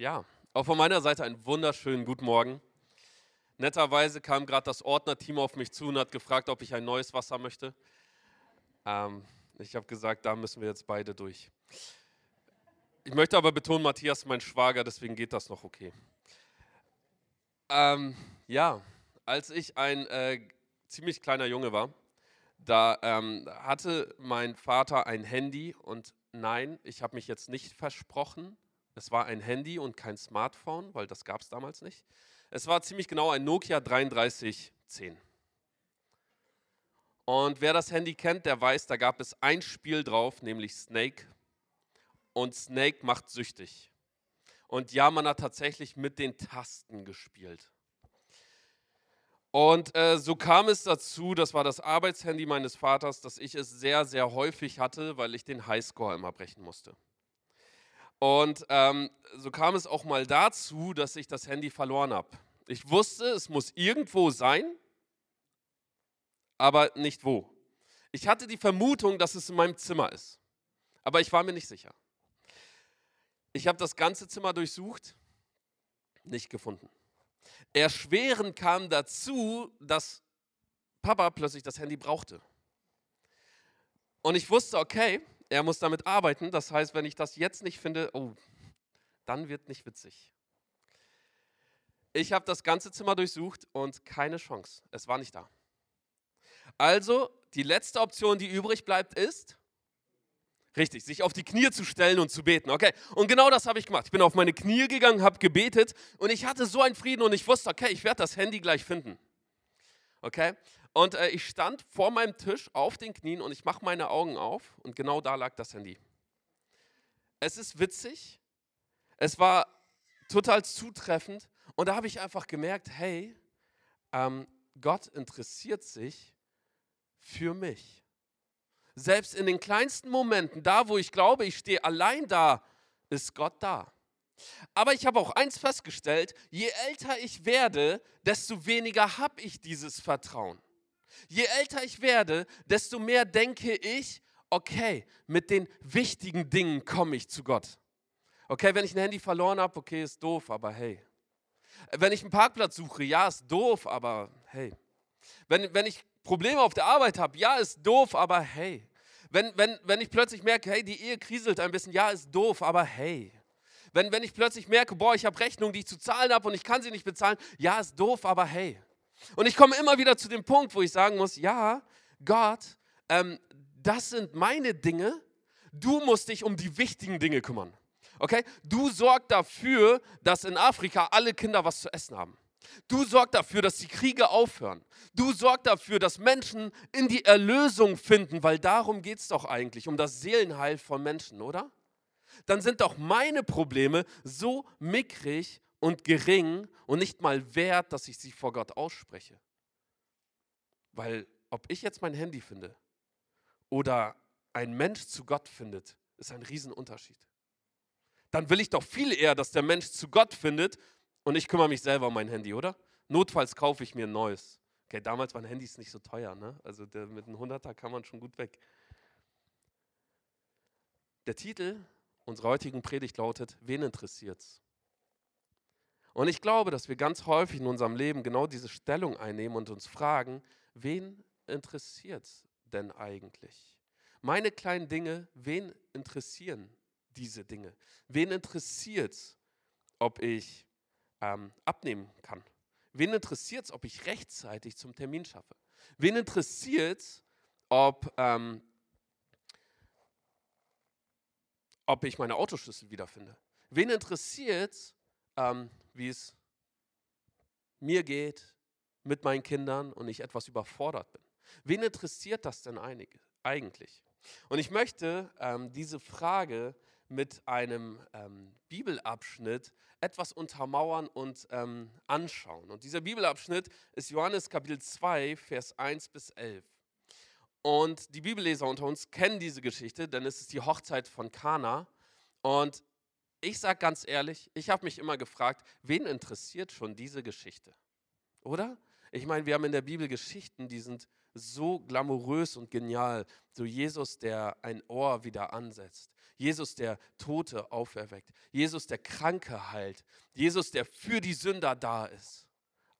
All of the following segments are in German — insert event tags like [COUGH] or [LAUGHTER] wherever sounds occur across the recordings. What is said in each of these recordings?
Ja, auch von meiner Seite einen wunderschönen guten Morgen. Netterweise kam gerade das Ordnerteam auf mich zu und hat gefragt, ob ich ein neues Wasser möchte. Ähm, ich habe gesagt, da müssen wir jetzt beide durch. Ich möchte aber betonen, Matthias mein Schwager, deswegen geht das noch okay. Ähm, ja, als ich ein äh, ziemlich kleiner Junge war, da ähm, hatte mein Vater ein Handy und nein, ich habe mich jetzt nicht versprochen, es war ein Handy und kein Smartphone, weil das gab es damals nicht. Es war ziemlich genau ein Nokia 3310. Und wer das Handy kennt, der weiß, da gab es ein Spiel drauf, nämlich Snake. Und Snake macht süchtig. Und ja, man hat tatsächlich mit den Tasten gespielt. Und äh, so kam es dazu, das war das Arbeitshandy meines Vaters, dass ich es sehr, sehr häufig hatte, weil ich den Highscore immer brechen musste. Und ähm, so kam es auch mal dazu, dass ich das Handy verloren habe. Ich wusste, es muss irgendwo sein, aber nicht wo. Ich hatte die Vermutung, dass es in meinem Zimmer ist, aber ich war mir nicht sicher. Ich habe das ganze Zimmer durchsucht, nicht gefunden. Erschwerend kam dazu, dass Papa plötzlich das Handy brauchte. Und ich wusste, okay, er muss damit arbeiten. Das heißt, wenn ich das jetzt nicht finde, oh, dann wird nicht witzig. Ich habe das ganze Zimmer durchsucht und keine Chance. Es war nicht da. Also, die letzte Option, die übrig bleibt, ist, richtig, sich auf die Knie zu stellen und zu beten. Okay, und genau das habe ich gemacht. Ich bin auf meine Knie gegangen, habe gebetet und ich hatte so einen Frieden und ich wusste, okay, ich werde das Handy gleich finden. Okay, und äh, ich stand vor meinem Tisch auf den Knien und ich mache meine Augen auf und genau da lag das Handy. Es ist witzig, es war total zutreffend und da habe ich einfach gemerkt, hey, ähm, Gott interessiert sich für mich. Selbst in den kleinsten Momenten, da wo ich glaube, ich stehe allein da, ist Gott da. Aber ich habe auch eins festgestellt, je älter ich werde, desto weniger habe ich dieses Vertrauen. Je älter ich werde, desto mehr denke ich, okay, mit den wichtigen Dingen komme ich zu Gott. Okay, wenn ich ein Handy verloren habe, okay, ist doof, aber hey. Wenn ich einen Parkplatz suche, ja, ist doof, aber hey. Wenn, wenn ich Probleme auf der Arbeit habe, ja, ist doof, aber hey. Wenn, wenn, wenn ich plötzlich merke, hey, die Ehe kriselt ein bisschen, ja, ist doof, aber hey. Wenn, wenn ich plötzlich merke, boah, ich habe Rechnungen, die ich zu zahlen habe und ich kann sie nicht bezahlen, ja, ist doof, aber hey. Und ich komme immer wieder zu dem Punkt, wo ich sagen muss, ja, Gott, ähm, das sind meine Dinge, du musst dich um die wichtigen Dinge kümmern. Okay? Du sorgst dafür, dass in Afrika alle Kinder was zu essen haben. Du sorgst dafür, dass die Kriege aufhören. Du sorgst dafür, dass Menschen in die Erlösung finden, weil darum geht es doch eigentlich, um das Seelenheil von Menschen, oder? Dann sind doch meine Probleme so mickrig und gering und nicht mal wert, dass ich sie vor Gott ausspreche. Weil ob ich jetzt mein Handy finde oder ein Mensch zu Gott findet, ist ein Riesenunterschied. Dann will ich doch viel eher, dass der Mensch zu Gott findet und ich kümmere mich selber um mein Handy, oder? Notfalls kaufe ich mir ein neues. Okay, damals waren Handys nicht so teuer, ne? Also der, mit einem 100er kann man schon gut weg. Der Titel unserer heutigen Predigt lautet, wen interessiert's? Und ich glaube, dass wir ganz häufig in unserem Leben genau diese Stellung einnehmen und uns fragen, wen interessiert es denn eigentlich? Meine kleinen Dinge, wen interessieren diese Dinge? Wen interessiert es, ob ich ähm, abnehmen kann? Wen interessiert es, ob ich rechtzeitig zum Termin schaffe? Wen interessiert es, ob, ähm, ob ich meine Autoschlüssel wiederfinde? Wen interessiert es, ähm, wie es mir geht mit meinen Kindern und ich etwas überfordert bin. Wen interessiert das denn eigentlich? Und ich möchte ähm, diese Frage mit einem ähm, Bibelabschnitt etwas untermauern und ähm, anschauen. Und dieser Bibelabschnitt ist Johannes Kapitel 2, Vers 1 bis 11. Und die Bibelleser unter uns kennen diese Geschichte, denn es ist die Hochzeit von Kana. Und ich sage ganz ehrlich, ich habe mich immer gefragt, wen interessiert schon diese Geschichte? Oder? Ich meine, wir haben in der Bibel Geschichten, die sind so glamourös und genial. So Jesus, der ein Ohr wieder ansetzt. Jesus, der Tote auferweckt. Jesus, der Kranke heilt. Jesus, der für die Sünder da ist.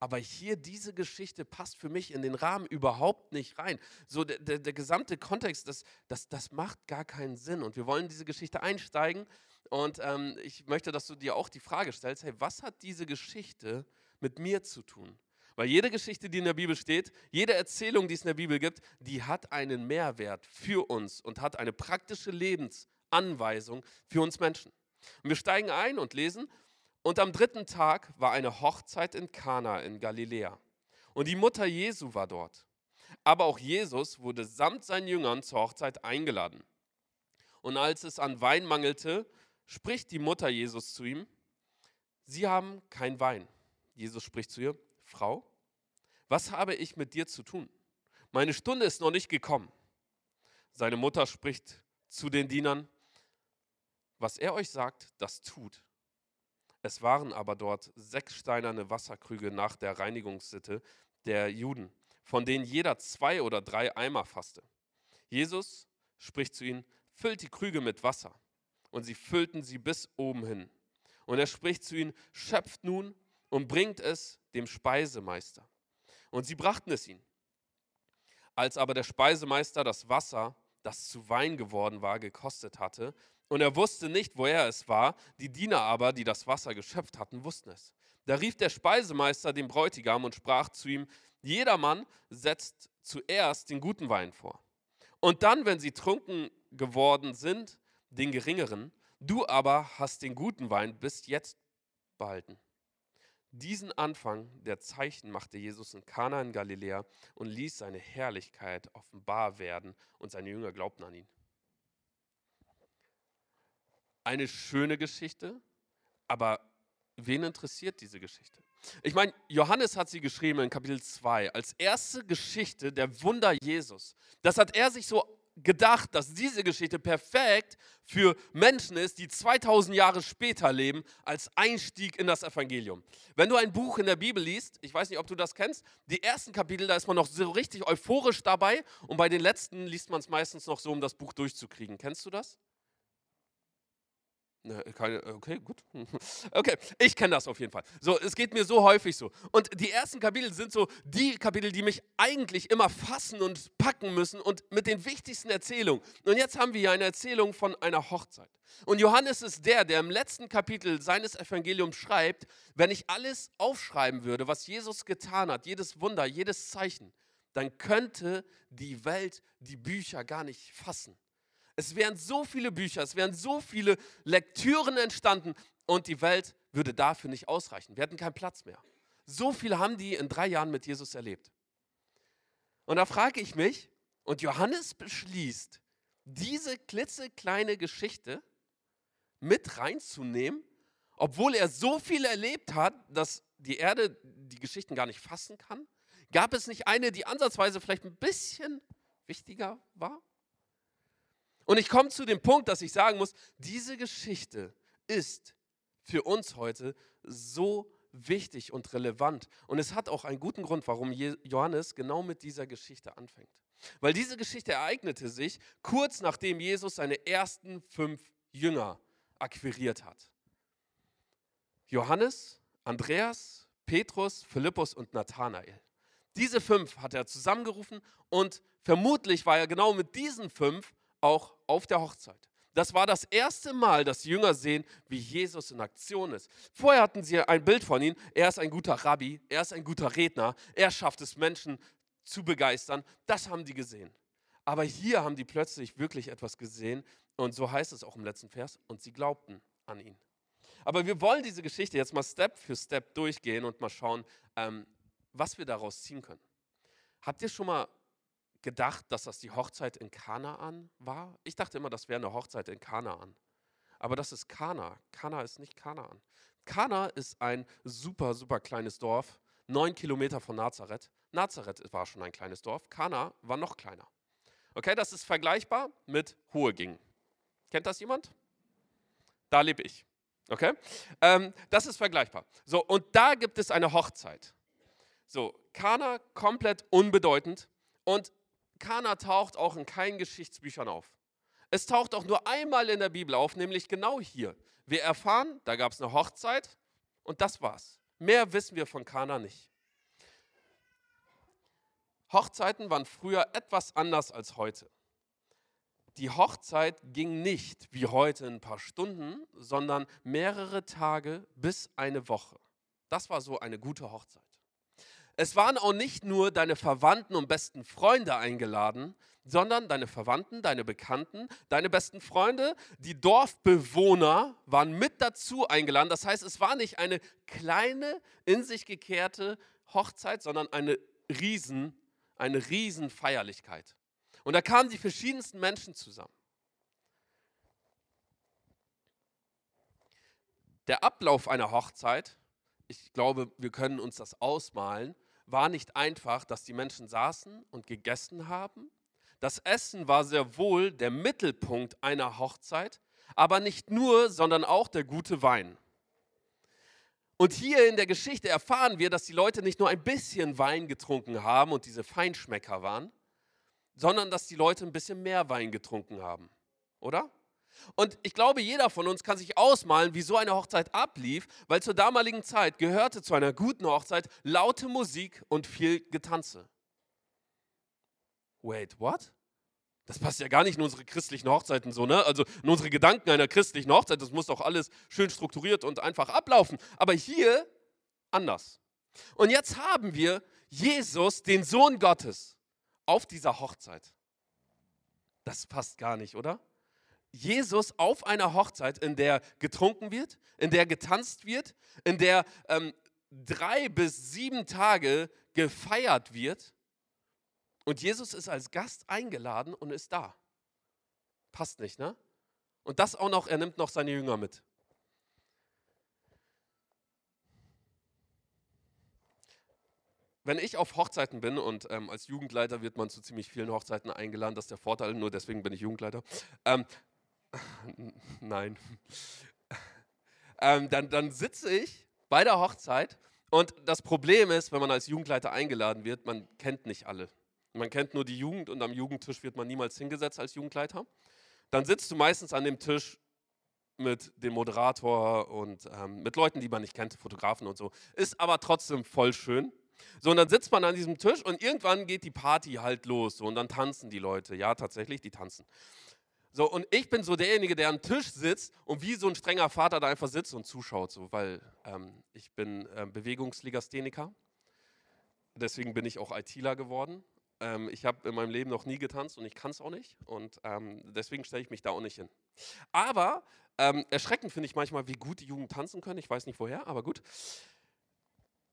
Aber hier diese Geschichte passt für mich in den Rahmen überhaupt nicht rein. So der, der, der gesamte Kontext, das, das, das macht gar keinen Sinn. Und wir wollen diese Geschichte einsteigen. Und ähm, ich möchte, dass du dir auch die Frage stellst, hey, was hat diese Geschichte mit mir zu tun? Weil jede Geschichte, die in der Bibel steht, jede Erzählung, die es in der Bibel gibt, die hat einen Mehrwert für uns und hat eine praktische Lebensanweisung für uns Menschen. Und wir steigen ein und lesen, und am dritten Tag war eine Hochzeit in Kana in Galiläa. Und die Mutter Jesu war dort. Aber auch Jesus wurde samt seinen Jüngern zur Hochzeit eingeladen. Und als es an Wein mangelte, spricht die Mutter Jesus zu ihm, Sie haben kein Wein. Jesus spricht zu ihr, Frau, was habe ich mit dir zu tun? Meine Stunde ist noch nicht gekommen. Seine Mutter spricht zu den Dienern, was er euch sagt, das tut. Es waren aber dort sechs steinerne Wasserkrüge nach der Reinigungssitte der Juden, von denen jeder zwei oder drei Eimer fasste. Jesus spricht zu ihnen, füllt die Krüge mit Wasser. Und sie füllten sie bis oben hin. Und er spricht zu ihnen, schöpft nun und bringt es dem Speisemeister. Und sie brachten es ihm. Als aber der Speisemeister das Wasser, das zu Wein geworden war, gekostet hatte, und er wusste nicht, woher es war, die Diener aber, die das Wasser geschöpft hatten, wussten es. Da rief der Speisemeister den Bräutigam und sprach zu ihm, jedermann setzt zuerst den guten Wein vor. Und dann, wenn sie trunken geworden sind, den geringeren, du aber hast den guten Wein bis jetzt behalten. Diesen Anfang der Zeichen machte Jesus in Kana in Galiläa und ließ seine Herrlichkeit offenbar werden und seine Jünger glaubten an ihn. Eine schöne Geschichte, aber wen interessiert diese Geschichte? Ich meine, Johannes hat sie geschrieben in Kapitel 2 als erste Geschichte der Wunder Jesus. Das hat er sich so gedacht, dass diese Geschichte perfekt für Menschen ist, die 2000 Jahre später leben, als Einstieg in das Evangelium. Wenn du ein Buch in der Bibel liest, ich weiß nicht, ob du das kennst, die ersten Kapitel, da ist man noch so richtig euphorisch dabei und bei den letzten liest man es meistens noch so, um das Buch durchzukriegen. Kennst du das? Keine, okay, gut. [LAUGHS] Okay, ich kenne das auf jeden Fall. So, es geht mir so häufig so. Und die ersten Kapitel sind so die Kapitel, die mich eigentlich immer fassen und packen müssen und mit den wichtigsten Erzählungen. Und jetzt haben wir hier eine Erzählung von einer Hochzeit. Und Johannes ist der, der im letzten Kapitel seines Evangeliums schreibt, wenn ich alles aufschreiben würde, was Jesus getan hat, jedes Wunder, jedes Zeichen, dann könnte die Welt die Bücher gar nicht fassen. Es wären so viele Bücher, es wären so viele Lektüren entstanden und die Welt würde dafür nicht ausreichen. Wir hätten keinen Platz mehr. So viel haben die in drei Jahren mit Jesus erlebt. Und da frage ich mich, und Johannes beschließt, diese klitzekleine Geschichte mit reinzunehmen, obwohl er so viel erlebt hat, dass die Erde die Geschichten gar nicht fassen kann? Gab es nicht eine, die ansatzweise vielleicht ein bisschen wichtiger war? Und ich komme zu dem Punkt, dass ich sagen muss, diese Geschichte ist für uns heute so wichtig und relevant. Und es hat auch einen guten Grund, warum Johannes genau mit dieser Geschichte anfängt. Weil diese Geschichte ereignete sich kurz nachdem Jesus seine ersten fünf Jünger akquiriert hat. Johannes, Andreas, Petrus, Philippus und Nathanael. Diese fünf hat er zusammengerufen und vermutlich war er genau mit diesen fünf auch auf der Hochzeit. Das war das erste Mal, dass Jünger sehen, wie Jesus in Aktion ist. Vorher hatten sie ein Bild von ihm. Er ist ein guter Rabbi, er ist ein guter Redner, er schafft es, Menschen zu begeistern. Das haben die gesehen. Aber hier haben die plötzlich wirklich etwas gesehen. Und so heißt es auch im letzten Vers. Und sie glaubten an ihn. Aber wir wollen diese Geschichte jetzt mal Step für Step durchgehen und mal schauen, ähm, was wir daraus ziehen können. Habt ihr schon mal gedacht, dass das die Hochzeit in Kanaan war? Ich dachte immer, das wäre eine Hochzeit in Kanaan. Aber das ist Kana. Kana ist nicht Kanaan. Kana ist ein super, super kleines Dorf, neun Kilometer von Nazareth. Nazareth war schon ein kleines Dorf. Kana war noch kleiner. Okay, das ist vergleichbar mit Hoheging. Kennt das jemand? Da lebe ich. Okay? Ähm, das ist vergleichbar. So, und da gibt es eine Hochzeit. So, Kana komplett unbedeutend. Und Kana taucht auch in keinen Geschichtsbüchern auf. Es taucht auch nur einmal in der Bibel auf, nämlich genau hier. Wir erfahren, da gab es eine Hochzeit und das war's. Mehr wissen wir von Kana nicht. Hochzeiten waren früher etwas anders als heute. Die Hochzeit ging nicht wie heute ein paar Stunden, sondern mehrere Tage bis eine Woche. Das war so eine gute Hochzeit. Es waren auch nicht nur deine Verwandten und besten Freunde eingeladen, sondern deine Verwandten, deine Bekannten, deine besten Freunde, die Dorfbewohner waren mit dazu eingeladen. Das heißt, es war nicht eine kleine, in sich gekehrte Hochzeit, sondern eine riesen, eine riesen Feierlichkeit. Und da kamen die verschiedensten Menschen zusammen. Der Ablauf einer Hochzeit, ich glaube, wir können uns das ausmalen, war nicht einfach, dass die Menschen saßen und gegessen haben. Das Essen war sehr wohl der Mittelpunkt einer Hochzeit, aber nicht nur, sondern auch der gute Wein. Und hier in der Geschichte erfahren wir, dass die Leute nicht nur ein bisschen Wein getrunken haben und diese Feinschmecker waren, sondern dass die Leute ein bisschen mehr Wein getrunken haben. Oder? Und ich glaube, jeder von uns kann sich ausmalen, wie so eine Hochzeit ablief, weil zur damaligen Zeit gehörte zu einer guten Hochzeit laute Musik und viel Getanze. Wait, what? Das passt ja gar nicht in unsere christlichen Hochzeiten so, ne? Also in unsere Gedanken einer christlichen Hochzeit, das muss doch alles schön strukturiert und einfach ablaufen. Aber hier anders. Und jetzt haben wir Jesus, den Sohn Gottes, auf dieser Hochzeit. Das passt gar nicht, oder? Jesus auf einer Hochzeit, in der getrunken wird, in der getanzt wird, in der ähm, drei bis sieben Tage gefeiert wird. Und Jesus ist als Gast eingeladen und ist da. Passt nicht, ne? Und das auch noch, er nimmt noch seine Jünger mit. Wenn ich auf Hochzeiten bin und ähm, als Jugendleiter wird man zu ziemlich vielen Hochzeiten eingeladen, das ist der Vorteil, nur deswegen bin ich Jugendleiter. Ähm, [LAUGHS] Nein. Ähm, dann, dann sitze ich bei der Hochzeit und das Problem ist, wenn man als Jugendleiter eingeladen wird, man kennt nicht alle. Man kennt nur die Jugend und am Jugendtisch wird man niemals hingesetzt als Jugendleiter. Dann sitzt du meistens an dem Tisch mit dem Moderator und ähm, mit Leuten, die man nicht kennt, Fotografen und so. Ist aber trotzdem voll schön. So, und dann sitzt man an diesem Tisch und irgendwann geht die Party halt los. So, und dann tanzen die Leute. Ja, tatsächlich, die tanzen. So, und ich bin so derjenige, der am Tisch sitzt und wie so ein strenger Vater da einfach sitzt und zuschaut, so, weil ähm, ich bin ähm, Bewegungslegastheniker. Deswegen bin ich auch ITler geworden. Ähm, ich habe in meinem Leben noch nie getanzt und ich kann es auch nicht. Und ähm, deswegen stelle ich mich da auch nicht hin. Aber ähm, erschreckend finde ich manchmal, wie gut die Jugend tanzen können. Ich weiß nicht woher, aber gut.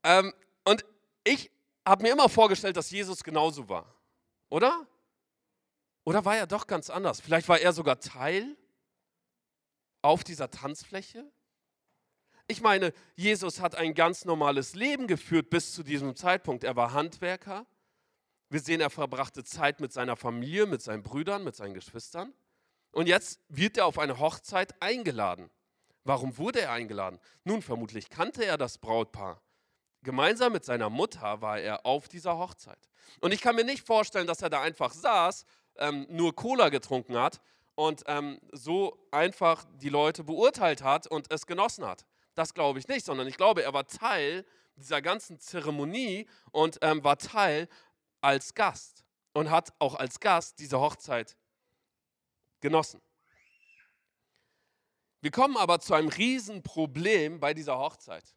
Ähm, und ich habe mir immer vorgestellt, dass Jesus genauso war. Oder? Oder war er doch ganz anders? Vielleicht war er sogar Teil auf dieser Tanzfläche? Ich meine, Jesus hat ein ganz normales Leben geführt bis zu diesem Zeitpunkt. Er war Handwerker. Wir sehen, er verbrachte Zeit mit seiner Familie, mit seinen Brüdern, mit seinen Geschwistern. Und jetzt wird er auf eine Hochzeit eingeladen. Warum wurde er eingeladen? Nun, vermutlich kannte er das Brautpaar. Gemeinsam mit seiner Mutter war er auf dieser Hochzeit. Und ich kann mir nicht vorstellen, dass er da einfach saß ähm, nur Cola getrunken hat und ähm, so einfach die Leute beurteilt hat und es genossen hat. Das glaube ich nicht, sondern ich glaube, er war Teil dieser ganzen Zeremonie und ähm, war Teil als Gast und hat auch als Gast diese Hochzeit genossen. Wir kommen aber zu einem Riesenproblem bei dieser Hochzeit.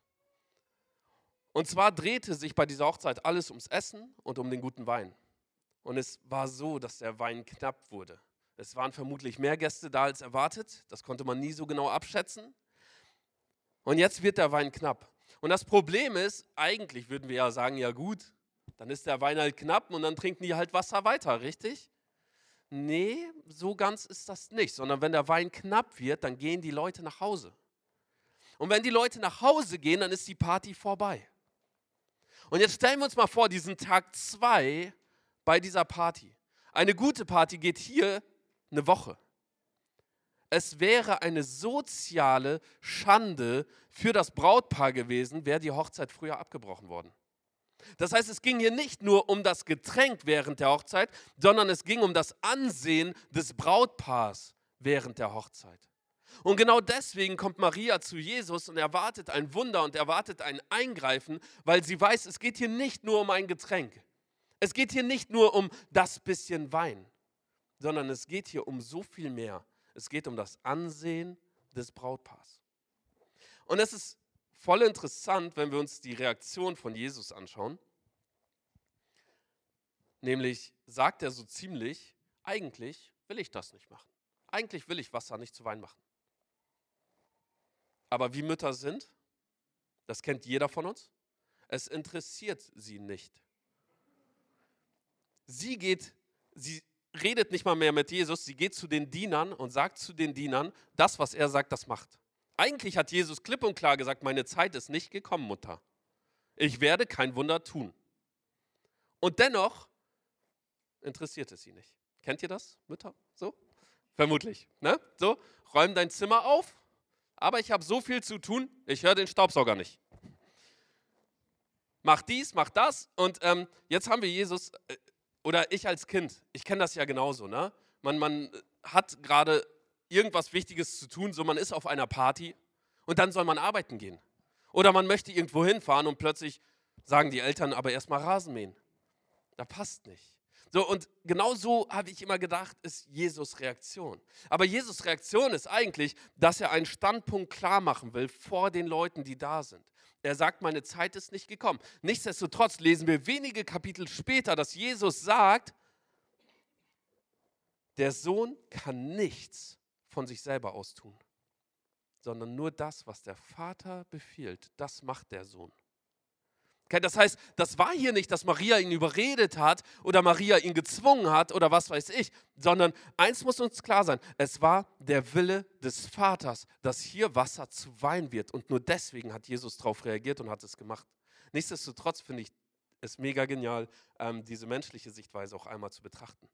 Und zwar drehte sich bei dieser Hochzeit alles ums Essen und um den guten Wein. Und es war so, dass der Wein knapp wurde. Es waren vermutlich mehr Gäste da als erwartet. Das konnte man nie so genau abschätzen. Und jetzt wird der Wein knapp. Und das Problem ist, eigentlich würden wir ja sagen, ja gut, dann ist der Wein halt knapp und dann trinken die halt Wasser weiter, richtig? Nee, so ganz ist das nicht, sondern wenn der Wein knapp wird, dann gehen die Leute nach Hause. Und wenn die Leute nach Hause gehen, dann ist die Party vorbei. Und jetzt stellen wir uns mal vor, diesen Tag zwei bei dieser Party. Eine gute Party geht hier eine Woche. Es wäre eine soziale Schande für das Brautpaar gewesen, wäre die Hochzeit früher abgebrochen worden. Das heißt, es ging hier nicht nur um das Getränk während der Hochzeit, sondern es ging um das Ansehen des Brautpaars während der Hochzeit. Und genau deswegen kommt Maria zu Jesus und erwartet ein Wunder und erwartet ein Eingreifen, weil sie weiß, es geht hier nicht nur um ein Getränk. Es geht hier nicht nur um das bisschen Wein, sondern es geht hier um so viel mehr. Es geht um das Ansehen des Brautpaars. Und es ist voll interessant, wenn wir uns die Reaktion von Jesus anschauen. Nämlich sagt er so ziemlich, eigentlich will ich das nicht machen. Eigentlich will ich Wasser nicht zu Wein machen. Aber wie Mütter sind, das kennt jeder von uns, es interessiert sie nicht. Sie geht, sie redet nicht mal mehr mit Jesus, sie geht zu den Dienern und sagt zu den Dienern, das, was er sagt, das macht. Eigentlich hat Jesus klipp und klar gesagt, meine Zeit ist nicht gekommen, Mutter. Ich werde kein Wunder tun. Und dennoch interessiert es sie nicht. Kennt ihr das, Mütter? So? Vermutlich. Ne? So, räum dein Zimmer auf, aber ich habe so viel zu tun, ich höre den Staubsauger nicht. Mach dies, mach das. Und ähm, jetzt haben wir Jesus, äh, oder ich als Kind, ich kenne das ja genauso. Ne? Man, man hat gerade irgendwas Wichtiges zu tun, so man ist auf einer Party und dann soll man arbeiten gehen. Oder man möchte irgendwo hinfahren und plötzlich sagen die Eltern aber erstmal Rasen mähen. Da passt nicht. So, und genau so habe ich immer gedacht, ist Jesus Reaktion. Aber Jesus Reaktion ist eigentlich, dass er einen Standpunkt klar machen will vor den Leuten, die da sind. Er sagt, meine Zeit ist nicht gekommen. Nichtsdestotrotz lesen wir wenige Kapitel später, dass Jesus sagt, der Sohn kann nichts von sich selber aus tun, sondern nur das, was der Vater befiehlt, das macht der Sohn. Das heißt, das war hier nicht, dass Maria ihn überredet hat oder Maria ihn gezwungen hat oder was weiß ich, sondern eins muss uns klar sein, es war der Wille des Vaters, dass hier Wasser zu Wein wird und nur deswegen hat Jesus darauf reagiert und hat es gemacht. Nichtsdestotrotz finde ich es mega genial, ähm, diese menschliche Sichtweise auch einmal zu betrachten.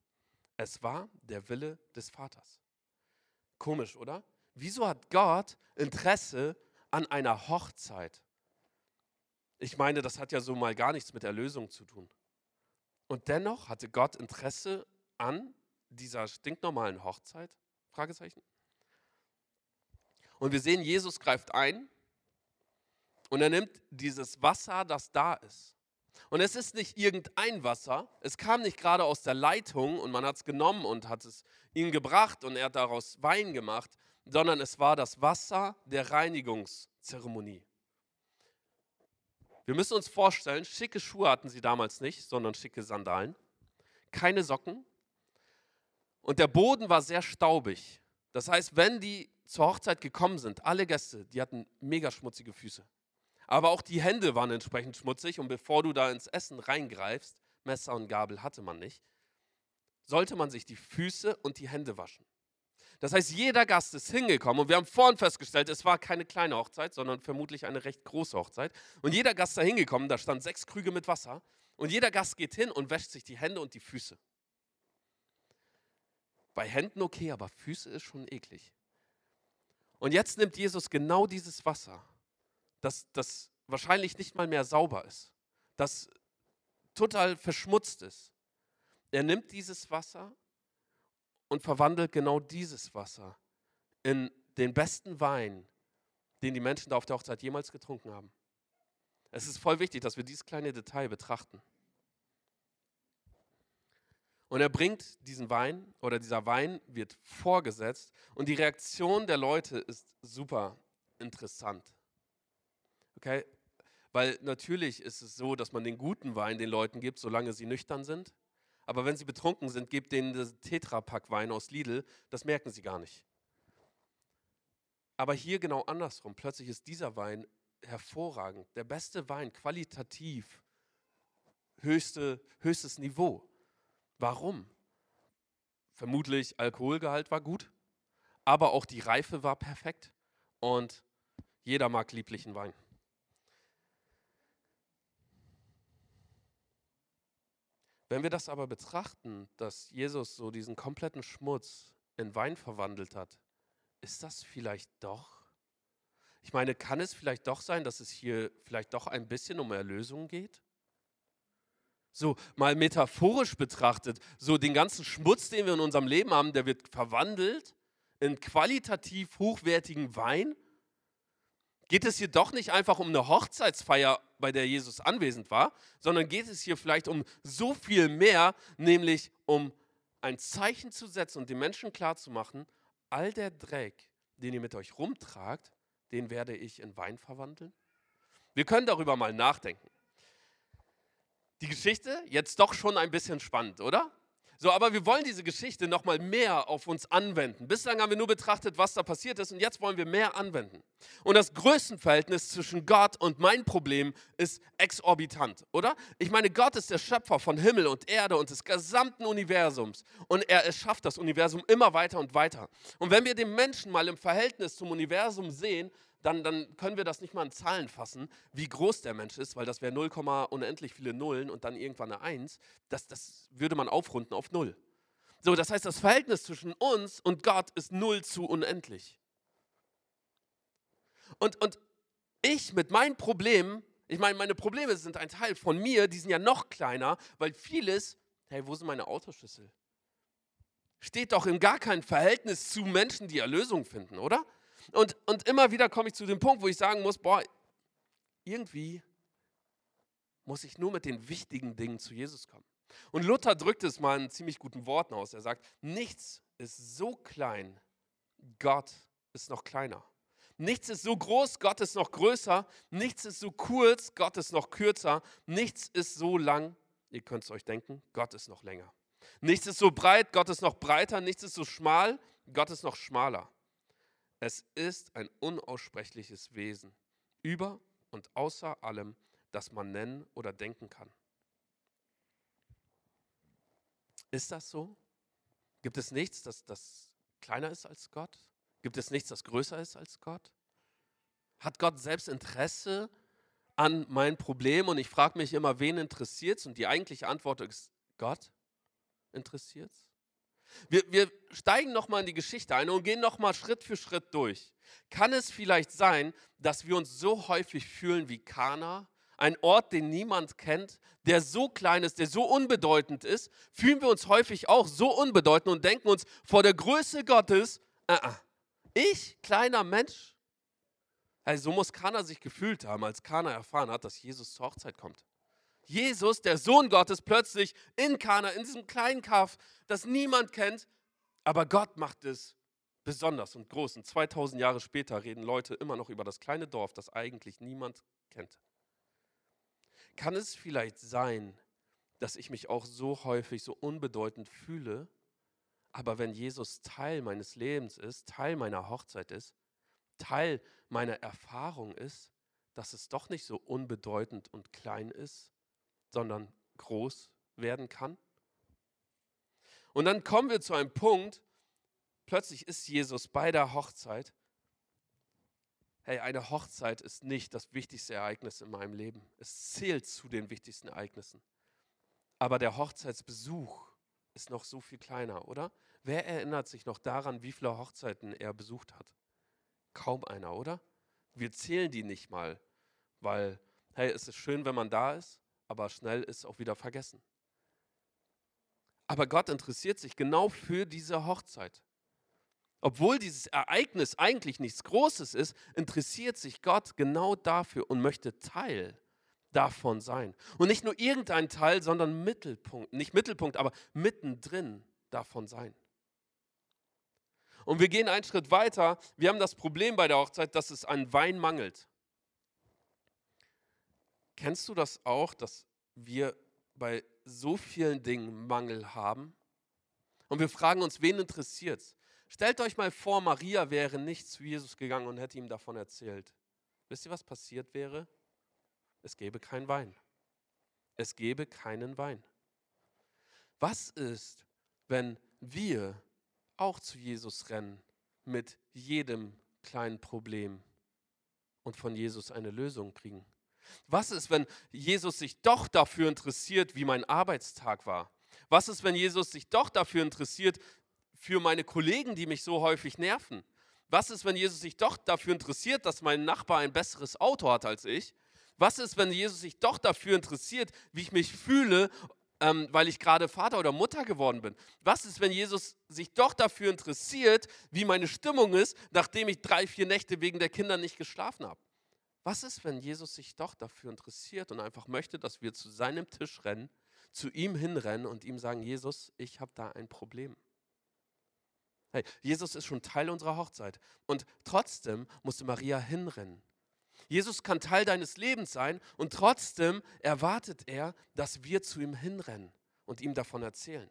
Es war der Wille des Vaters. Komisch, oder? Wieso hat Gott Interesse an einer Hochzeit? Ich meine, das hat ja so mal gar nichts mit Erlösung zu tun. Und dennoch hatte Gott Interesse an dieser stinknormalen Hochzeit? Fragezeichen. Und wir sehen, Jesus greift ein und er nimmt dieses Wasser, das da ist. Und es ist nicht irgendein Wasser, es kam nicht gerade aus der Leitung und man hat es genommen und hat es ihm gebracht und er hat daraus Wein gemacht, sondern es war das Wasser der Reinigungszeremonie. Wir müssen uns vorstellen, schicke Schuhe hatten sie damals nicht, sondern schicke Sandalen, keine Socken und der Boden war sehr staubig. Das heißt, wenn die zur Hochzeit gekommen sind, alle Gäste, die hatten mega schmutzige Füße. Aber auch die Hände waren entsprechend schmutzig und bevor du da ins Essen reingreifst, Messer und Gabel hatte man nicht, sollte man sich die Füße und die Hände waschen. Das heißt, jeder Gast ist hingekommen und wir haben vorhin festgestellt, es war keine kleine Hochzeit, sondern vermutlich eine recht große Hochzeit. Und jeder Gast da hingekommen, da stand sechs Krüge mit Wasser und jeder Gast geht hin und wäscht sich die Hände und die Füße. Bei Händen okay, aber Füße ist schon eklig. Und jetzt nimmt Jesus genau dieses Wasser, das, das wahrscheinlich nicht mal mehr sauber ist, das total verschmutzt ist, er nimmt dieses Wasser und verwandelt genau dieses Wasser in den besten Wein, den die Menschen da auf der Hochzeit jemals getrunken haben. Es ist voll wichtig, dass wir dieses kleine Detail betrachten. Und er bringt diesen Wein oder dieser Wein wird vorgesetzt und die Reaktion der Leute ist super interessant. Okay? Weil natürlich ist es so, dass man den guten Wein den Leuten gibt, solange sie nüchtern sind. Aber wenn sie betrunken sind, gebt denen das Tetrapack Wein aus Lidl, das merken sie gar nicht. Aber hier genau andersrum. Plötzlich ist dieser Wein hervorragend, der beste Wein, qualitativ, höchste, höchstes Niveau. Warum? Vermutlich Alkoholgehalt war gut, aber auch die Reife war perfekt und jeder mag lieblichen Wein. Wenn wir das aber betrachten, dass Jesus so diesen kompletten Schmutz in Wein verwandelt hat, ist das vielleicht doch? Ich meine, kann es vielleicht doch sein, dass es hier vielleicht doch ein bisschen um Erlösung geht? So mal metaphorisch betrachtet, so den ganzen Schmutz, den wir in unserem Leben haben, der wird verwandelt in qualitativ hochwertigen Wein. Geht es hier doch nicht einfach um eine Hochzeitsfeier, bei der Jesus anwesend war, sondern geht es hier vielleicht um so viel mehr, nämlich um ein Zeichen zu setzen und den Menschen klarzumachen, all der Dreck, den ihr mit euch rumtragt, den werde ich in Wein verwandeln? Wir können darüber mal nachdenken. Die Geschichte jetzt doch schon ein bisschen spannend, oder? So, aber wir wollen diese Geschichte noch mal mehr auf uns anwenden. Bislang haben wir nur betrachtet, was da passiert ist und jetzt wollen wir mehr anwenden. Und das Größenverhältnis zwischen Gott und mein Problem ist exorbitant, oder? Ich meine, Gott ist der Schöpfer von Himmel und Erde und des gesamten Universums und er erschafft das Universum immer weiter und weiter. Und wenn wir den Menschen mal im Verhältnis zum Universum sehen, dann, dann können wir das nicht mal in Zahlen fassen, wie groß der Mensch ist, weil das wäre 0, unendlich viele Nullen und dann irgendwann eine 1. Das, das würde man aufrunden auf 0. So, das heißt, das Verhältnis zwischen uns und Gott ist 0 zu unendlich. Und, und ich mit meinen Problemen, ich meine, meine Probleme sind ein Teil von mir, die sind ja noch kleiner, weil vieles, hey, wo sind meine Autoschlüssel? Steht doch in gar keinem Verhältnis zu Menschen, die Erlösung finden, oder? Und, und immer wieder komme ich zu dem Punkt, wo ich sagen muss, boah, irgendwie muss ich nur mit den wichtigen Dingen zu Jesus kommen. Und Luther drückt es mal in ziemlich guten Worten aus. Er sagt, nichts ist so klein, Gott ist noch kleiner. Nichts ist so groß, Gott ist noch größer. Nichts ist so kurz, Gott ist noch kürzer. Nichts ist so lang, ihr könnt es euch denken, Gott ist noch länger. Nichts ist so breit, Gott ist noch breiter. Nichts ist so schmal, Gott ist noch schmaler. Es ist ein unaussprechliches Wesen, über und außer allem, das man nennen oder denken kann. Ist das so? Gibt es nichts, das, das kleiner ist als Gott? Gibt es nichts, das größer ist als Gott? Hat Gott selbst Interesse an mein Problem? Und ich frage mich immer, wen interessiert es? Und die eigentliche Antwort ist, Gott interessiert es. Wir, wir steigen nochmal in die Geschichte ein und gehen nochmal Schritt für Schritt durch. Kann es vielleicht sein, dass wir uns so häufig fühlen wie Kana, ein Ort, den niemand kennt, der so klein ist, der so unbedeutend ist, fühlen wir uns häufig auch so unbedeutend und denken uns vor der Größe Gottes, uh ich, kleiner Mensch, hey, so muss Kana sich gefühlt haben, als Kana erfahren hat, dass Jesus zur Hochzeit kommt. Jesus, der Sohn Gottes, plötzlich in Kana, in diesem kleinen Kaff, das niemand kennt, aber Gott macht es besonders und groß. Und 2000 Jahre später reden Leute immer noch über das kleine Dorf, das eigentlich niemand kennt. Kann es vielleicht sein, dass ich mich auch so häufig so unbedeutend fühle, aber wenn Jesus Teil meines Lebens ist, Teil meiner Hochzeit ist, Teil meiner Erfahrung ist, dass es doch nicht so unbedeutend und klein ist, sondern groß werden kann. Und dann kommen wir zu einem Punkt, plötzlich ist Jesus bei der Hochzeit. Hey, eine Hochzeit ist nicht das wichtigste Ereignis in meinem Leben. Es zählt zu den wichtigsten Ereignissen. Aber der Hochzeitsbesuch ist noch so viel kleiner, oder? Wer erinnert sich noch daran, wie viele Hochzeiten er besucht hat? Kaum einer, oder? Wir zählen die nicht mal, weil, hey, es ist schön, wenn man da ist, aber schnell ist auch wieder vergessen. Aber Gott interessiert sich genau für diese Hochzeit. Obwohl dieses Ereignis eigentlich nichts Großes ist, interessiert sich Gott genau dafür und möchte Teil davon sein. Und nicht nur irgendein Teil, sondern Mittelpunkt, nicht Mittelpunkt, aber mittendrin davon sein. Und wir gehen einen Schritt weiter. Wir haben das Problem bei der Hochzeit, dass es an Wein mangelt. Kennst du das auch, dass wir bei so vielen Dingen Mangel haben? Und wir fragen uns, wen interessiert es? Stellt euch mal vor, Maria wäre nicht zu Jesus gegangen und hätte ihm davon erzählt. Wisst ihr, was passiert wäre? Es gäbe keinen Wein. Es gäbe keinen Wein. Was ist, wenn wir auch zu Jesus rennen mit jedem kleinen Problem und von Jesus eine Lösung kriegen? Was ist, wenn Jesus sich doch dafür interessiert, wie mein Arbeitstag war? Was ist, wenn Jesus sich doch dafür interessiert, für meine Kollegen, die mich so häufig nerven? Was ist, wenn Jesus sich doch dafür interessiert, dass mein Nachbar ein besseres Auto hat als ich? Was ist, wenn Jesus sich doch dafür interessiert, wie ich mich fühle, ähm, weil ich gerade Vater oder Mutter geworden bin? Was ist, wenn Jesus sich doch dafür interessiert, wie meine Stimmung ist, nachdem ich drei, vier Nächte wegen der Kinder nicht geschlafen habe? Was ist, wenn Jesus sich doch dafür interessiert und einfach möchte, dass wir zu seinem Tisch rennen, zu ihm hinrennen und ihm sagen, Jesus, ich habe da ein Problem. Hey, Jesus ist schon Teil unserer Hochzeit und trotzdem musste Maria hinrennen. Jesus kann Teil deines Lebens sein und trotzdem erwartet er, dass wir zu ihm hinrennen und ihm davon erzählen.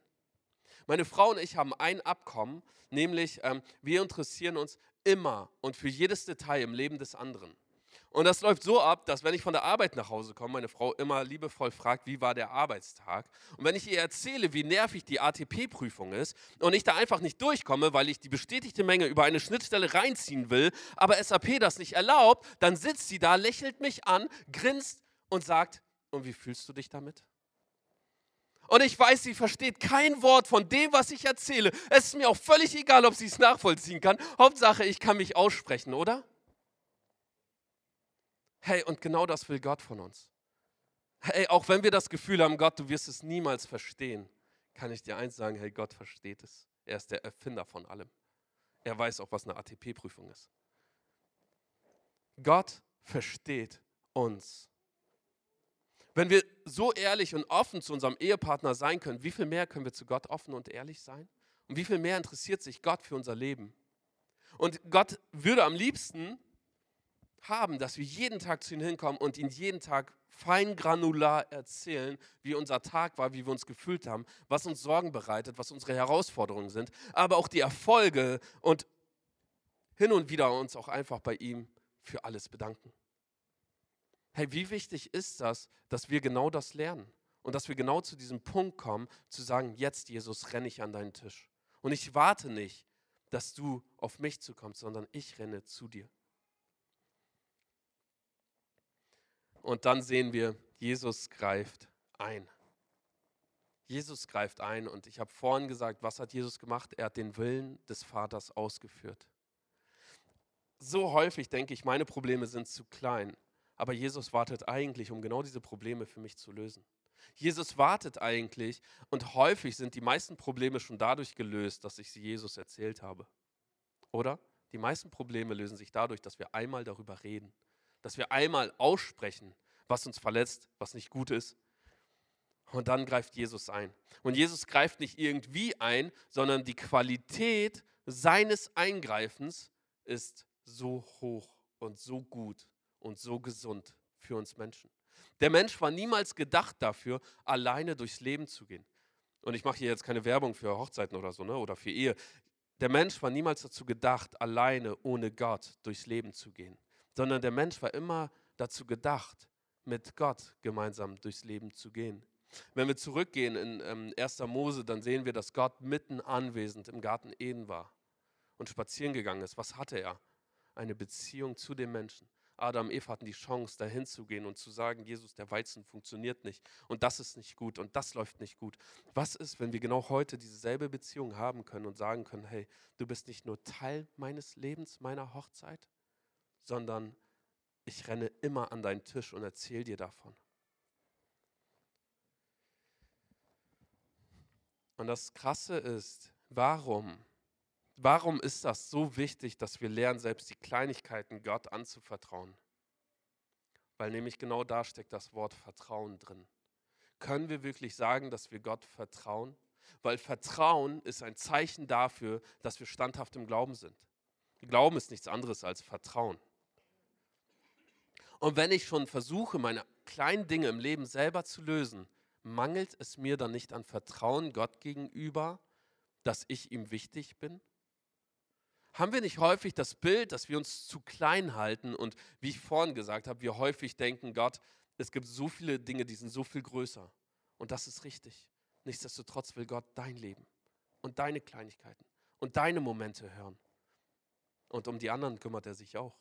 Meine Frau und ich haben ein Abkommen, nämlich ähm, wir interessieren uns immer und für jedes Detail im Leben des anderen. Und das läuft so ab, dass wenn ich von der Arbeit nach Hause komme, meine Frau immer liebevoll fragt, wie war der Arbeitstag? Und wenn ich ihr erzähle, wie nervig die ATP-Prüfung ist und ich da einfach nicht durchkomme, weil ich die bestätigte Menge über eine Schnittstelle reinziehen will, aber SAP das nicht erlaubt, dann sitzt sie da, lächelt mich an, grinst und sagt, und wie fühlst du dich damit? Und ich weiß, sie versteht kein Wort von dem, was ich erzähle. Es ist mir auch völlig egal, ob sie es nachvollziehen kann. Hauptsache, ich kann mich aussprechen, oder? Hey, und genau das will Gott von uns. Hey, auch wenn wir das Gefühl haben, Gott, du wirst es niemals verstehen, kann ich dir eins sagen, hey, Gott versteht es. Er ist der Erfinder von allem. Er weiß auch, was eine ATP-Prüfung ist. Gott versteht uns. Wenn wir so ehrlich und offen zu unserem Ehepartner sein können, wie viel mehr können wir zu Gott offen und ehrlich sein? Und wie viel mehr interessiert sich Gott für unser Leben? Und Gott würde am liebsten haben, dass wir jeden Tag zu ihm hinkommen und ihn jeden Tag fein granular erzählen, wie unser Tag war, wie wir uns gefühlt haben, was uns Sorgen bereitet, was unsere Herausforderungen sind, aber auch die Erfolge und hin und wieder uns auch einfach bei ihm für alles bedanken. Hey, wie wichtig ist das, dass wir genau das lernen und dass wir genau zu diesem Punkt kommen, zu sagen, jetzt Jesus, renne ich an deinen Tisch. Und ich warte nicht, dass du auf mich zukommst, sondern ich renne zu dir. Und dann sehen wir, Jesus greift ein. Jesus greift ein und ich habe vorhin gesagt, was hat Jesus gemacht? Er hat den Willen des Vaters ausgeführt. So häufig denke ich, meine Probleme sind zu klein, aber Jesus wartet eigentlich, um genau diese Probleme für mich zu lösen. Jesus wartet eigentlich und häufig sind die meisten Probleme schon dadurch gelöst, dass ich sie Jesus erzählt habe. Oder? Die meisten Probleme lösen sich dadurch, dass wir einmal darüber reden, dass wir einmal aussprechen, was uns verletzt, was nicht gut ist. Und dann greift Jesus ein. Und Jesus greift nicht irgendwie ein, sondern die Qualität seines Eingreifens ist so hoch und so gut und so gesund für uns Menschen. Der Mensch war niemals gedacht dafür, alleine durchs Leben zu gehen. Und ich mache hier jetzt keine Werbung für Hochzeiten oder so, ne? oder für Ehe. Der Mensch war niemals dazu gedacht, alleine ohne Gott durchs Leben zu gehen, sondern der Mensch war immer dazu gedacht, mit Gott gemeinsam durchs Leben zu gehen. Wenn wir zurückgehen in ähm, 1. Mose, dann sehen wir, dass Gott mitten anwesend im Garten Eden war und spazieren gegangen ist. Was hatte er? Eine Beziehung zu dem Menschen. Adam und Eva hatten die Chance, dahin zu gehen und zu sagen, Jesus, der Weizen funktioniert nicht und das ist nicht gut und das läuft nicht gut. Was ist, wenn wir genau heute dieselbe Beziehung haben können und sagen können, hey, du bist nicht nur Teil meines Lebens, meiner Hochzeit, sondern ich renne immer an deinen Tisch und erzähle dir davon. Und das Krasse ist, warum? Warum ist das so wichtig, dass wir lernen, selbst die Kleinigkeiten Gott anzuvertrauen? Weil nämlich genau da steckt das Wort Vertrauen drin. Können wir wirklich sagen, dass wir Gott vertrauen? Weil Vertrauen ist ein Zeichen dafür, dass wir standhaft im Glauben sind. Glauben ist nichts anderes als Vertrauen. Und wenn ich schon versuche, meine kleinen Dinge im Leben selber zu lösen, mangelt es mir dann nicht an Vertrauen Gott gegenüber, dass ich ihm wichtig bin? Haben wir nicht häufig das Bild, dass wir uns zu klein halten und wie ich vorhin gesagt habe, wir häufig denken, Gott, es gibt so viele Dinge, die sind so viel größer. Und das ist richtig. Nichtsdestotrotz will Gott dein Leben und deine Kleinigkeiten und deine Momente hören. Und um die anderen kümmert er sich auch.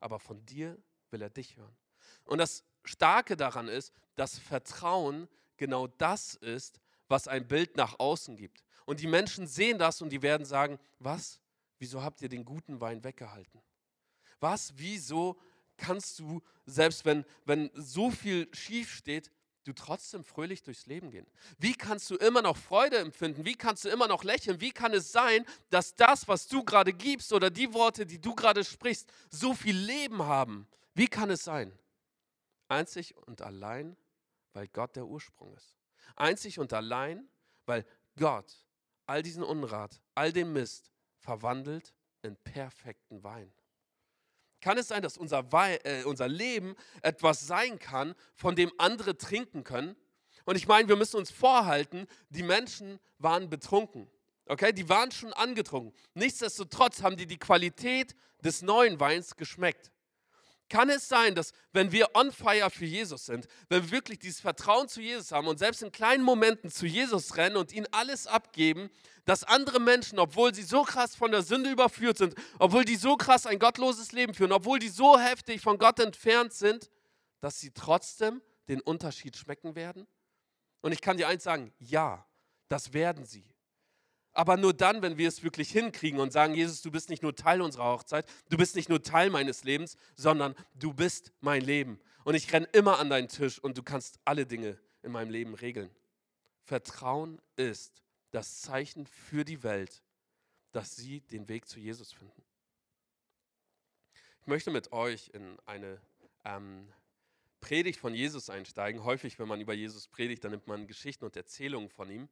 Aber von dir will er dich hören. Und das Starke daran ist, dass Vertrauen genau das ist, was ein Bild nach außen gibt. Und die Menschen sehen das und die werden sagen, was? Wieso habt ihr den guten Wein weggehalten? Was? Wieso kannst du, selbst wenn, wenn so viel schief steht, du trotzdem fröhlich durchs Leben gehen? Wie kannst du immer noch Freude empfinden? Wie kannst du immer noch lächeln? Wie kann es sein, dass das, was du gerade gibst oder die Worte, die du gerade sprichst, so viel Leben haben? Wie kann es sein? Einzig und allein, weil Gott der Ursprung ist. Einzig und allein, weil Gott all diesen Unrat, all den Mist verwandelt in perfekten Wein. Kann es sein, dass unser, Wein, äh, unser Leben etwas sein kann, von dem andere trinken können? Und ich meine, wir müssen uns vorhalten, die Menschen waren betrunken. Okay, die waren schon angetrunken. Nichtsdestotrotz haben die die Qualität des neuen Weins geschmeckt. Kann es sein, dass wenn wir on fire für Jesus sind, wenn wir wirklich dieses Vertrauen zu Jesus haben und selbst in kleinen Momenten zu Jesus rennen und ihn alles abgeben, dass andere Menschen, obwohl sie so krass von der Sünde überführt sind, obwohl die so krass ein gottloses Leben führen, obwohl die so heftig von Gott entfernt sind, dass sie trotzdem den Unterschied schmecken werden? Und ich kann dir eins sagen, ja, das werden sie. Aber nur dann, wenn wir es wirklich hinkriegen und sagen, Jesus, du bist nicht nur Teil unserer Hochzeit, du bist nicht nur Teil meines Lebens, sondern du bist mein Leben. Und ich renne immer an deinen Tisch und du kannst alle Dinge in meinem Leben regeln. Vertrauen ist das Zeichen für die Welt, dass sie den Weg zu Jesus finden. Ich möchte mit euch in eine ähm, Predigt von Jesus einsteigen. Häufig, wenn man über Jesus predigt, dann nimmt man Geschichten und Erzählungen von ihm.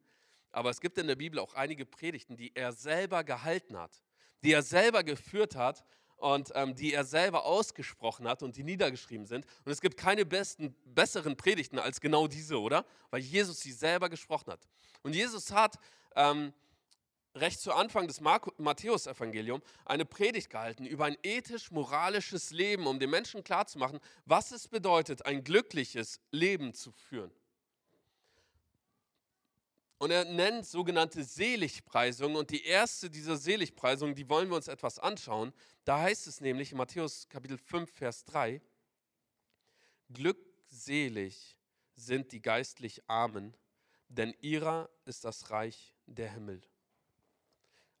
Aber es gibt in der Bibel auch einige Predigten, die er selber gehalten hat, die er selber geführt hat und ähm, die er selber ausgesprochen hat und die niedergeschrieben sind. Und es gibt keine besten, besseren Predigten als genau diese, oder? Weil Jesus sie selber gesprochen hat. Und Jesus hat ähm, recht zu Anfang des Matthäus-Evangeliums eine Predigt gehalten über ein ethisch-moralisches Leben, um den Menschen klarzumachen, was es bedeutet, ein glückliches Leben zu führen. Und er nennt sogenannte Seligpreisungen. Und die erste dieser Seligpreisungen, die wollen wir uns etwas anschauen. Da heißt es nämlich in Matthäus Kapitel 5, Vers 3, Glückselig sind die geistlich Armen, denn ihrer ist das Reich der Himmel.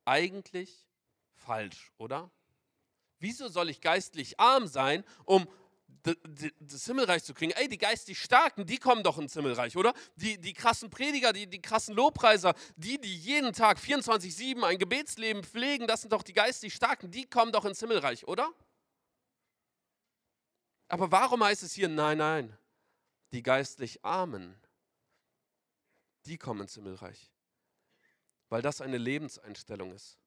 Eigentlich falsch, oder? Wieso soll ich geistlich arm sein, um das Himmelreich zu kriegen. Ey, die geistig Starken, die kommen doch ins Himmelreich, oder? Die, die krassen Prediger, die, die krassen Lobpreiser, die, die jeden Tag 24-7 ein Gebetsleben pflegen, das sind doch die geistig Starken, die kommen doch ins Himmelreich, oder? Aber warum heißt es hier, nein, nein, die geistlich Armen, die kommen ins Himmelreich? Weil das eine Lebenseinstellung ist.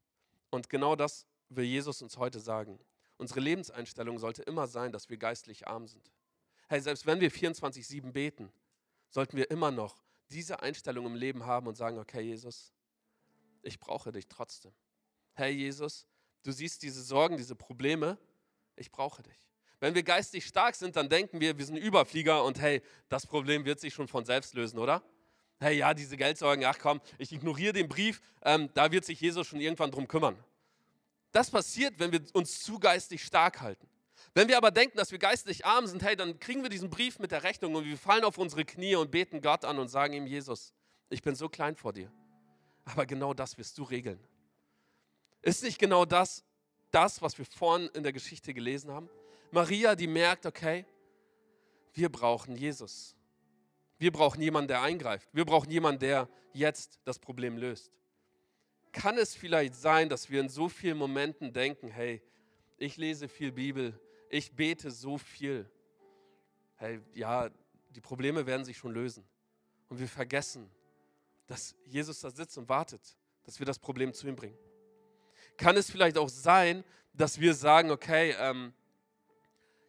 Und genau das will Jesus uns heute sagen. Unsere Lebenseinstellung sollte immer sein, dass wir geistlich arm sind. Hey, selbst wenn wir 24-7 beten, sollten wir immer noch diese Einstellung im Leben haben und sagen, okay, Jesus, ich brauche dich trotzdem. Hey, Jesus, du siehst diese Sorgen, diese Probleme, ich brauche dich. Wenn wir geistig stark sind, dann denken wir, wir sind Überflieger und hey, das Problem wird sich schon von selbst lösen, oder? Hey, ja, diese Geldsorgen, ach komm, ich ignoriere den Brief, ähm, da wird sich Jesus schon irgendwann drum kümmern. Das passiert, wenn wir uns zu geistig stark halten. Wenn wir aber denken, dass wir geistlich arm sind, hey, dann kriegen wir diesen Brief mit der Rechnung und wir fallen auf unsere Knie und beten Gott an und sagen ihm, Jesus, ich bin so klein vor dir. Aber genau das wirst du regeln. Ist nicht genau das, das, was wir vorhin in der Geschichte gelesen haben? Maria, die merkt, okay, wir brauchen Jesus. Wir brauchen jemanden, der eingreift. Wir brauchen jemanden, der jetzt das Problem löst kann es vielleicht sein, dass wir in so vielen Momenten denken, hey, ich lese viel Bibel, ich bete so viel. Hey, ja, die Probleme werden sich schon lösen. Und wir vergessen, dass Jesus da sitzt und wartet, dass wir das Problem zu ihm bringen. Kann es vielleicht auch sein, dass wir sagen, okay, ähm,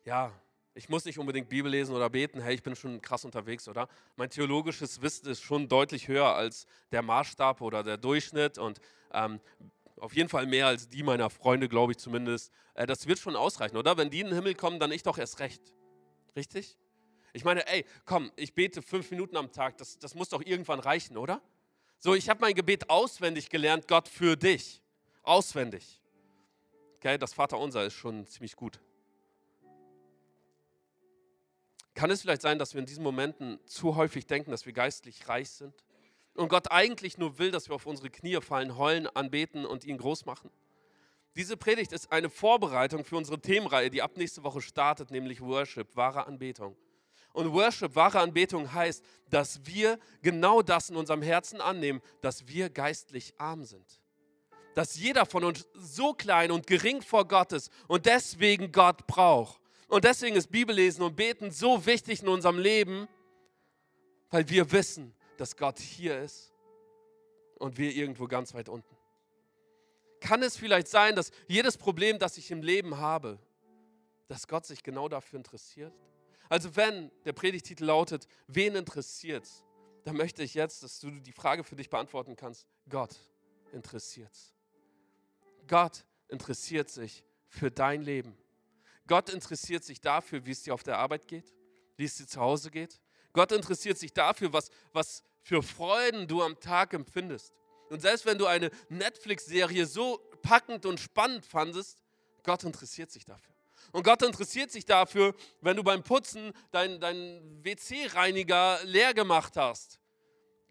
ja, ich muss nicht unbedingt Bibel lesen oder beten, hey, ich bin schon krass unterwegs, oder? Mein theologisches Wissen ist schon deutlich höher als der Maßstab oder der Durchschnitt und ähm, auf jeden Fall mehr als die meiner Freunde, glaube ich zumindest. Äh, das wird schon ausreichen, oder? Wenn die in den Himmel kommen, dann ich doch erst recht. Richtig? Ich meine, ey, komm, ich bete fünf Minuten am Tag, das, das muss doch irgendwann reichen, oder? So, ich habe mein Gebet auswendig gelernt, Gott für dich. Auswendig. Okay, das Vaterunser ist schon ziemlich gut. Kann es vielleicht sein, dass wir in diesen Momenten zu häufig denken, dass wir geistlich reich sind? Und Gott eigentlich nur will, dass wir auf unsere Knie fallen, heulen, anbeten und ihn groß machen? Diese Predigt ist eine Vorbereitung für unsere Themenreihe, die ab nächste Woche startet, nämlich Worship, wahre Anbetung. Und Worship, wahre Anbetung heißt, dass wir genau das in unserem Herzen annehmen, dass wir geistlich arm sind. Dass jeder von uns so klein und gering vor Gott ist und deswegen Gott braucht. Und deswegen ist Bibellesen und Beten so wichtig in unserem Leben, weil wir wissen, dass Gott hier ist und wir irgendwo ganz weit unten. Kann es vielleicht sein, dass jedes Problem, das ich im Leben habe, dass Gott sich genau dafür interessiert? Also wenn der Predigtitel lautet, wen interessiert es, dann möchte ich jetzt, dass du die Frage für dich beantworten kannst, Gott interessiert es. Gott interessiert sich für dein Leben. Gott interessiert sich dafür, wie es dir auf der Arbeit geht, wie es dir zu Hause geht. Gott interessiert sich dafür, was, was für Freuden du am Tag empfindest. Und selbst wenn du eine Netflix-Serie so packend und spannend fandest, Gott interessiert sich dafür. Und Gott interessiert sich dafür, wenn du beim Putzen deinen dein WC-Reiniger leer gemacht hast.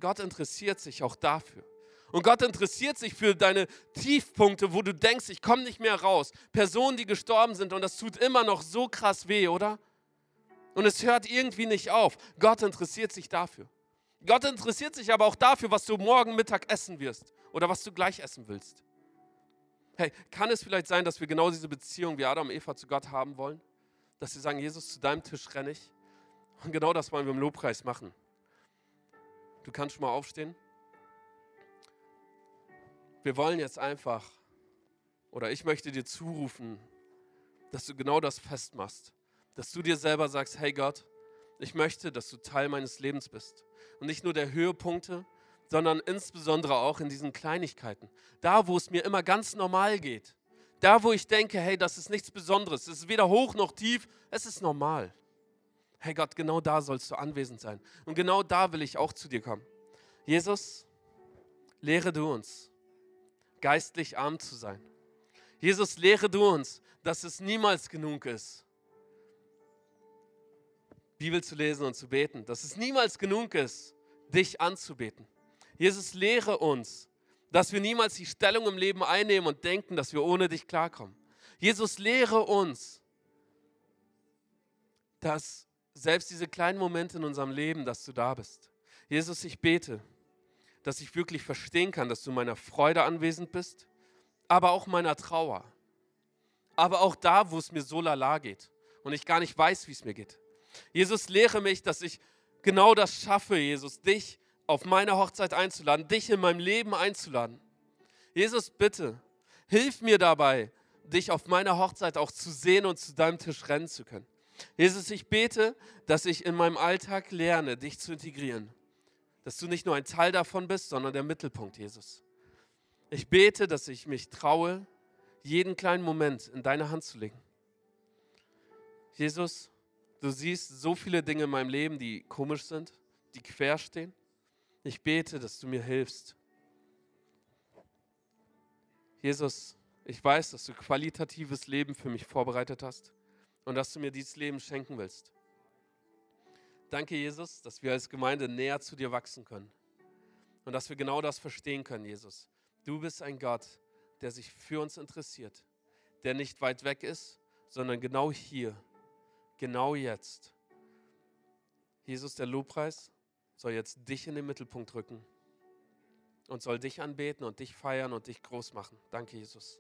Gott interessiert sich auch dafür. Und Gott interessiert sich für deine Tiefpunkte, wo du denkst, ich komme nicht mehr raus. Personen, die gestorben sind und das tut immer noch so krass weh, oder? Und es hört irgendwie nicht auf. Gott interessiert sich dafür. Gott interessiert sich aber auch dafür, was du morgen Mittag essen wirst oder was du gleich essen willst. Hey, kann es vielleicht sein, dass wir genau diese Beziehung wie Adam und Eva zu Gott haben wollen? Dass sie sagen, Jesus, zu deinem Tisch renne ich. Und genau das wollen wir im Lobpreis machen. Du kannst schon mal aufstehen. Wir wollen jetzt einfach, oder ich möchte dir zurufen, dass du genau das festmachst. Dass du dir selber sagst, hey Gott, ich möchte, dass du Teil meines Lebens bist. Und nicht nur der Höhepunkte, sondern insbesondere auch in diesen Kleinigkeiten. Da, wo es mir immer ganz normal geht. Da, wo ich denke, hey, das ist nichts Besonderes. Es ist weder hoch noch tief. Es ist normal. Hey Gott, genau da sollst du anwesend sein. Und genau da will ich auch zu dir kommen. Jesus, lehre du uns, geistlich arm zu sein. Jesus, lehre du uns, dass es niemals genug ist, Bibel zu lesen und zu beten, dass es niemals genug ist, dich anzubeten. Jesus, lehre uns, dass wir niemals die Stellung im Leben einnehmen und denken, dass wir ohne dich klarkommen. Jesus, lehre uns, dass selbst diese kleinen Momente in unserem Leben, dass du da bist. Jesus, ich bete, dass ich wirklich verstehen kann, dass du meiner Freude anwesend bist, aber auch meiner Trauer. Aber auch da, wo es mir so lala geht und ich gar nicht weiß, wie es mir geht. Jesus, lehre mich, dass ich genau das schaffe, Jesus, dich auf meine Hochzeit einzuladen, dich in meinem Leben einzuladen. Jesus, bitte, hilf mir dabei, dich auf meiner Hochzeit auch zu sehen und zu deinem Tisch rennen zu können. Jesus, ich bete, dass ich in meinem Alltag lerne, dich zu integrieren. Dass du nicht nur ein Teil davon bist, sondern der Mittelpunkt, Jesus. Ich bete, dass ich mich traue, jeden kleinen Moment in deine Hand zu legen. Jesus, Du siehst so viele Dinge in meinem Leben, die komisch sind, die quer stehen. Ich bete, dass du mir hilfst. Jesus, ich weiß, dass du qualitatives Leben für mich vorbereitet hast und dass du mir dieses Leben schenken willst. Danke, Jesus, dass wir als Gemeinde näher zu dir wachsen können und dass wir genau das verstehen können, Jesus. Du bist ein Gott, der sich für uns interessiert, der nicht weit weg ist, sondern genau hier genau jetzt. Jesus, der Lobpreis soll jetzt dich in den Mittelpunkt rücken und soll dich anbeten und dich feiern und dich groß machen. Danke, Jesus.